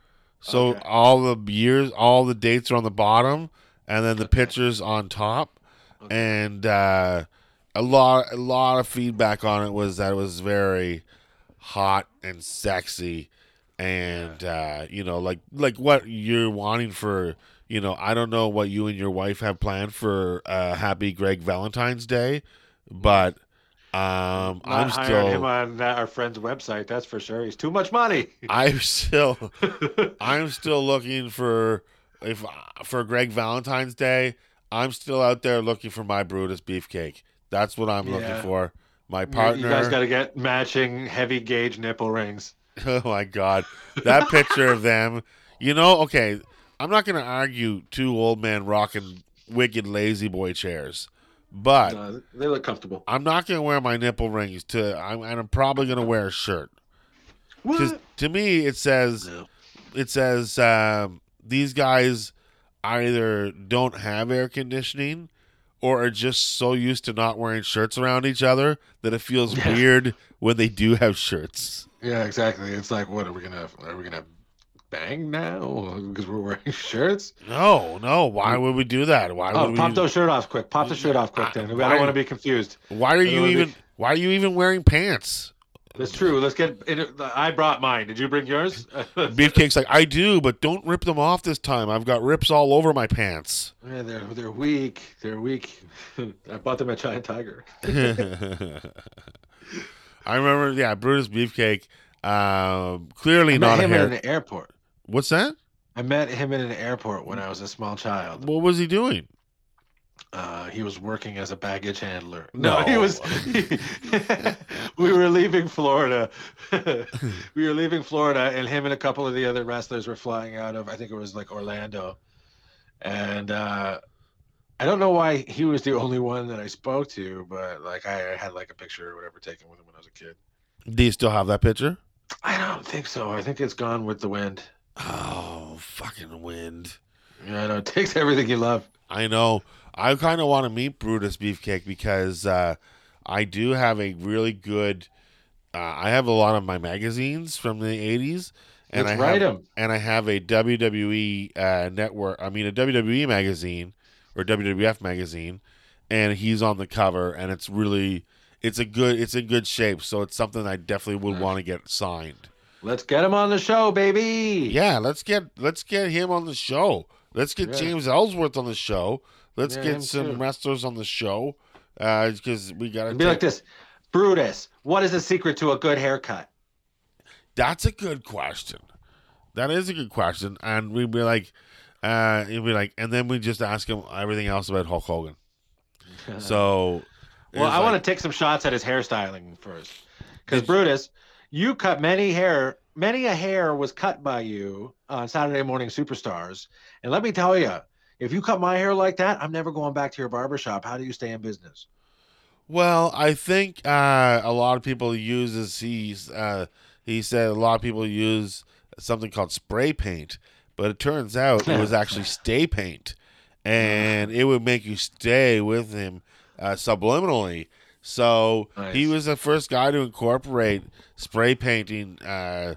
So Okay. all the years, all the dates are on the bottom, and then the pictures on top. And uh, a lot, a lot of feedback on it was that it was very hot and sexy, and uh, you know, like like what you're wanting for. You know, I don't know what you and your wife have planned for uh, Happy Greg Valentine's Day, but um, Not I'm hiring still. him on uh, our friend's website. That's for sure. He's too much money. I'm still I'm still looking for if for Greg Valentine's Day. I'm still out there looking for my Brutus beefcake. That's what I'm looking for. My partner. You guys got to get matching heavy gauge nipple rings. oh my god, that picture of them. You know, okay. I'm not going to argue two old men rocking wicked lazy boy chairs, but No, they look comfortable. I'm not going to wear my nipple rings to. I'm, and I'm probably going to wear a shirt because What? to me it says No. it says um, these guys either don't have air conditioning or are just so used to not wearing shirts around each other that it feels Yeah. weird when they do have shirts. Yeah, exactly. It's like, what are we gonna? Are we gonna bang now because we're wearing shirts? No, no. Why mm. would we do that? Why Oh, would pop we? those shirt off quick. Pop the shirt off quick. Then I don't want to be confused. Why are you wanna be- even? Why are you even wearing pants? That's true. Let's get. I brought mine. Did you bring yours? Beefcake's like I do, but don't rip them off this time. I've got rips all over my pants. Yeah, they're they're weak. They're weak. I bought them at Giant Tiger. I remember, yeah, Brutus Beefcake. Um, clearly I not met a hair. in an airport. What's that? I met him in an airport when I was a small child. What was he doing? Uh, he was working as a baggage handler. No. No, he was. we were leaving Florida. we were leaving Florida, and him and a couple of the other wrestlers were flying out of. I think it was like Orlando, and uh, I don't know why he was the only one that I spoke to, but like I had like a picture or whatever taken with him when I was a kid. Do you still have that picture? I don't think so. I think it's gone with the wind. Oh, fucking wind. Yeah, I know. It takes everything you love. I know. I kind of want to meet Brutus Beefcake because uh, I do have a really good. Uh, I have a lot of my magazines from the '80s, and Let's I write have, 'em. and I have a WWE uh, network. I mean, a WWE magazine or WWF magazine, and he's on the cover, and it's really, it's a good, it's in good shape. So it's something I definitely would want to get signed. Let's get him on the show, baby. Yeah, let's get let's get him on the show. Let's get Yeah. James Ellsworth on the show. Let's Yeah, get some too. wrestlers on the show. Uh, because we gotta It'd be like this, Brutus. What is the secret to a good haircut? That's a good question. That is a good question, and we'd be like, uh, it'd be like, and then we just ask him everything else about Hulk Hogan. So, Well, I want to take some shots at his hairstyling first, because Brutus, you cut many hair, many a hair was cut by you on Saturday Morning Superstars, and let me tell you, if you cut my hair like that, I'm never going back to your barber shop. How do you stay in business? Well, I think uh, a lot of people use as he's uh, he said a lot of people use something called spray paint, but it turns out it was actually stay paint, and it would make you stay with him uh, subliminally. So he was the first guy to incorporate spray painting uh,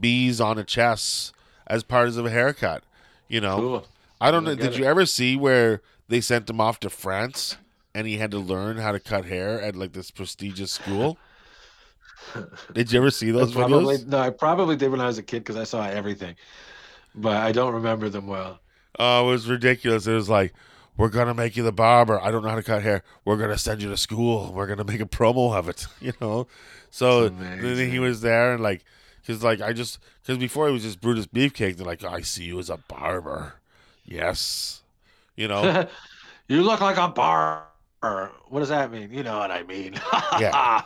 bees on a chests as part of a haircut. You know, Cool. I don't know. Did it. you ever see where they sent him off to France and he had to learn how to cut hair at like this prestigious school? Did you ever see those probably videos? no, I probably did when I was a kid because I saw everything, but I don't remember them well. Oh, it was ridiculous. It was like, we're gonna make you the barber. I don't know how to cut hair. We're gonna send you to school. We're gonna make a promo of it. You know. So then he was there and like, cause like I just, cause before he was just Brutus Beefcake. They're like, I see you as a barber. Yes. You know. you look like a bar. What does that mean? You know what I mean. Yeah.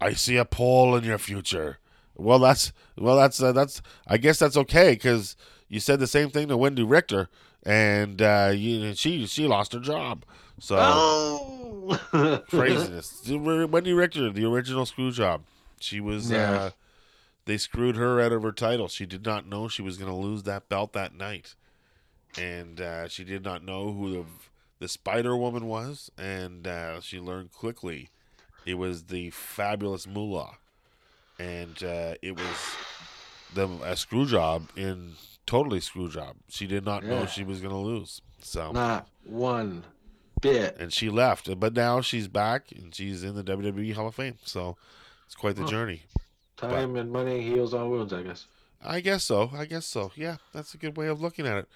I see a pole in your future. Well, that's well, that's uh, that's. I guess that's okay because you said the same thing to Wendi Richter, and uh, you, she she lost her job. So oh. craziness. Wendi Richter, the original screw job. She was. Yeah. Uh, they screwed her out of her title. She did not know she was going to lose that belt that night, and uh, she did not know who the the Spider Woman was, and uh, she learned quickly it was the fabulous Moolah, and uh, it was the a screw job in totally screw job. She did not know she was going to lose. So Not one bit. and she left, but now she's back and she's in the WWE Hall of Fame. So it's quite the journey. Time and money heals all wounds, I guess. I guess so. I guess so. Yeah, that's a good way of looking at it.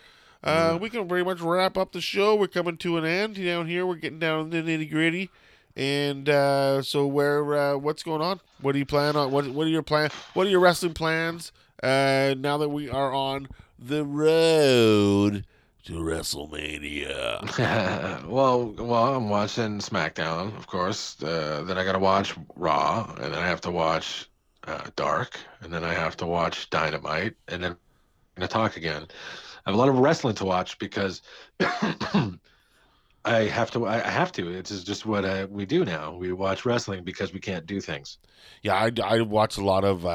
Uh, we can pretty much wrap up the show. We're coming to an end down here. We're getting down to the nitty gritty. And uh, so, where uh, what's going on? What do you plan on? What What are your plan? What are your wrestling plans? Uh, now that we are on the road to WrestleMania. well, well, I'm watching SmackDown, of course. Uh, then I got to watch Raw, and then I have to watch uh, Dark, and then I have to watch Dynamite, and then I'm gonna talk again. I have a lot of wrestling to watch because I have to. I I have to. It's just what uh, we do now. We watch wrestling because we can't do things. Yeah, I, I watch a lot of uh,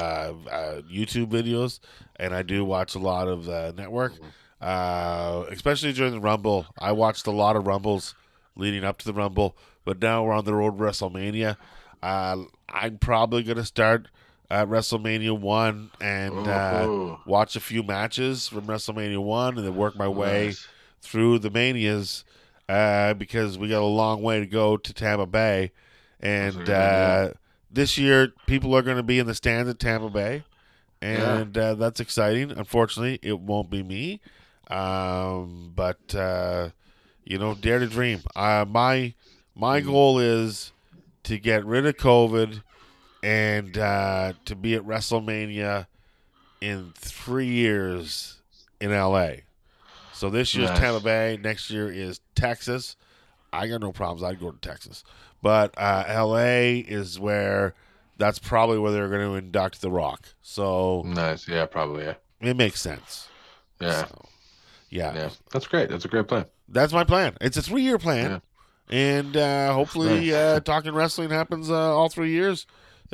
uh, YouTube videos, and I do watch a lot of the network, uh, especially during the Rumble. I watched a lot of Rumbles leading up to the Rumble, but now we're on the road to WrestleMania. Uh, I'm probably going to start at WrestleMania 1 and uh, watch a few matches from WrestleMania 1 and then work my way Nice. through the manias uh, because we got a long way to go to Tampa Bay. And uh, this year, people are going to be in the stands at Tampa Bay. And uh, that's exciting. Unfortunately, it won't be me. Um, but, uh, you know, dare to dream. Uh, my my Mm. goal is to get rid of COVID and uh, to be at WrestleMania in three years in LA. So this year's Nice. Tampa Bay, next year is Texas. I got no problems. I'd go to Texas, but uh, LA is where that's probably where they're going to induct The Rock. So Nice. Yeah, probably. Yeah. it makes sense. Yeah. So, yeah. Yeah. That's great. That's a great plan. that's my plan. It's a three year plan, and uh, hopefully, uh, talking wrestling happens uh, all three years.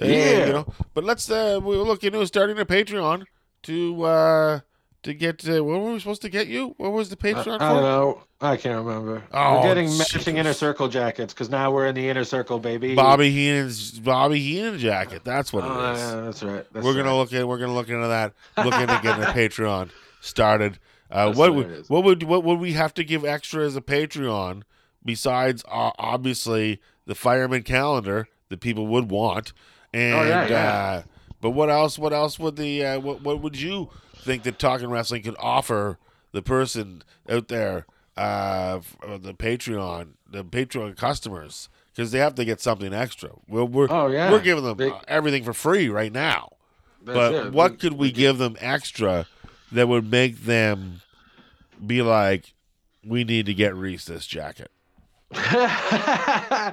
Yeah. you know. But let's uh, we look into starting a Patreon to uh, to get uh, what were we supposed to get you? What was the Patreon? I, I don't know. I can't remember. Oh, we're getting jeez. matching inner circle jackets because now we're in the inner circle, baby. Bobby Heenan's Bobby Heenan jacket. That's what Oh, it is. yeah, that's right. That's we're gonna right. look at we're gonna look into that. Look into getting a Patreon started. Uh, what what would what would what would we have to give extra as a Patreon besides uh, obviously the fireman calendar that people would want and Oh, yeah, yeah. Uh, but what else what else would the uh, what what would you think that talking wrestling could offer the person out there uh, uh, the Patreon the Patreon customers because they have to get something extra. Well, we're Oh, yeah. we're giving them They- everything for free right now. But it. what could we give them extra that would make them be like, we need to get Reese this jacket?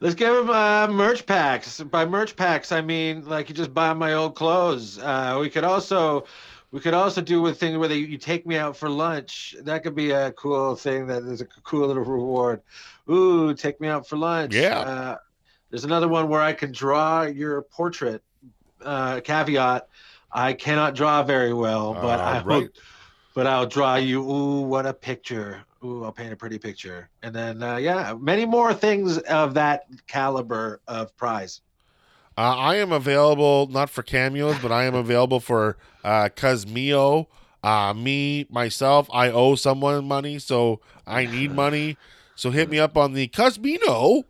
Let's give him uh, merch packs. By merch packs, I mean like you just buy my old clothes. Uh, we could also, we could also do a thing where they, you take me out for lunch. That could be a cool thing. That is a cool little reward. Ooh, take me out for lunch. Yeah. Uh, there's another one where I can draw your portrait. Uh, caveat: I cannot draw very well, but Uh, I right. hope but I'll draw you. Ooh, what a picture! Ooh, I'll paint a pretty picture. And then, uh, yeah, many more things of that caliber of prize. Uh, I am available not for cameos, but I am available for uh, Cosmeo. Uh, me myself, I owe someone money, so I need money. So hit me up on the Cosmino.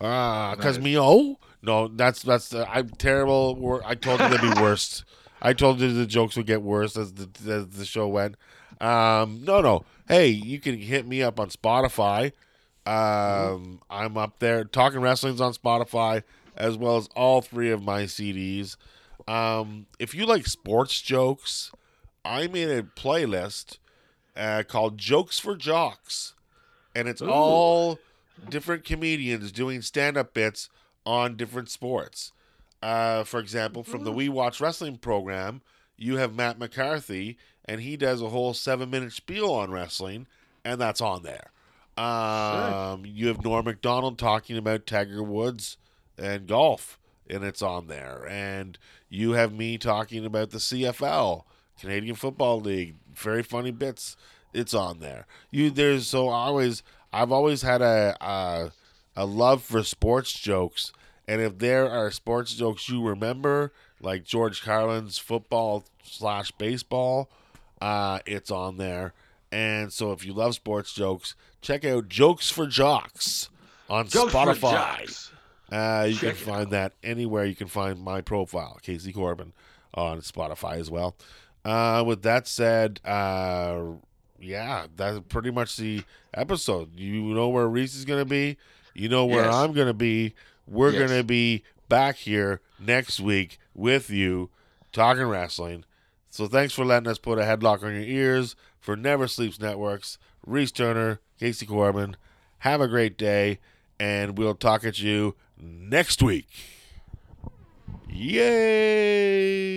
Uh. Cosmeo. No, that's that's uh, I'm terrible. I told you they'd be worse. I told you the jokes would get worse as the as the show went. Um, no, no. Hey, you can hit me up on Spotify. Um, I'm up there. Talking Wrestling's on Spotify, as well as all three of my CDs. Um, if you like sports jokes, I made a playlist uh, called Jokes for Jocks, and it's all different comedians doing stand-up bits on different sports. Uh, for example, from the We Watch Wrestling program, you have Matt McCarthy, and he does a whole seven-minute spiel on wrestling, and that's on there. Um, you have Norm Macdonald talking about Tiger Woods and golf, and it's on there. And you have me talking about the CFL, Canadian Football League, very funny bits. It's on there. You there's so always I've always had a a, a love for sports jokes, and if there are sports jokes you remember, like George Carlin's football slash baseball, uh, it's on there. And so if you love sports jokes, check out Jokes for Jocks on Jokes Spotify. Uh, you Check can find out. that anywhere you can find my profile, Casey Corbin, on Spotify as well. Uh, with that said, uh, yeah, that's pretty much the episode. You know where Reese is going to be. You know where Yes. I'm going to be. We're Yes. going to be back here next week with you talking wrestling. So thanks for letting us put a headlock on your ears. For Never Sleeps Networks, Reese Turner, Casey Corbin, have a great day, and we'll talk at you next week. Yay!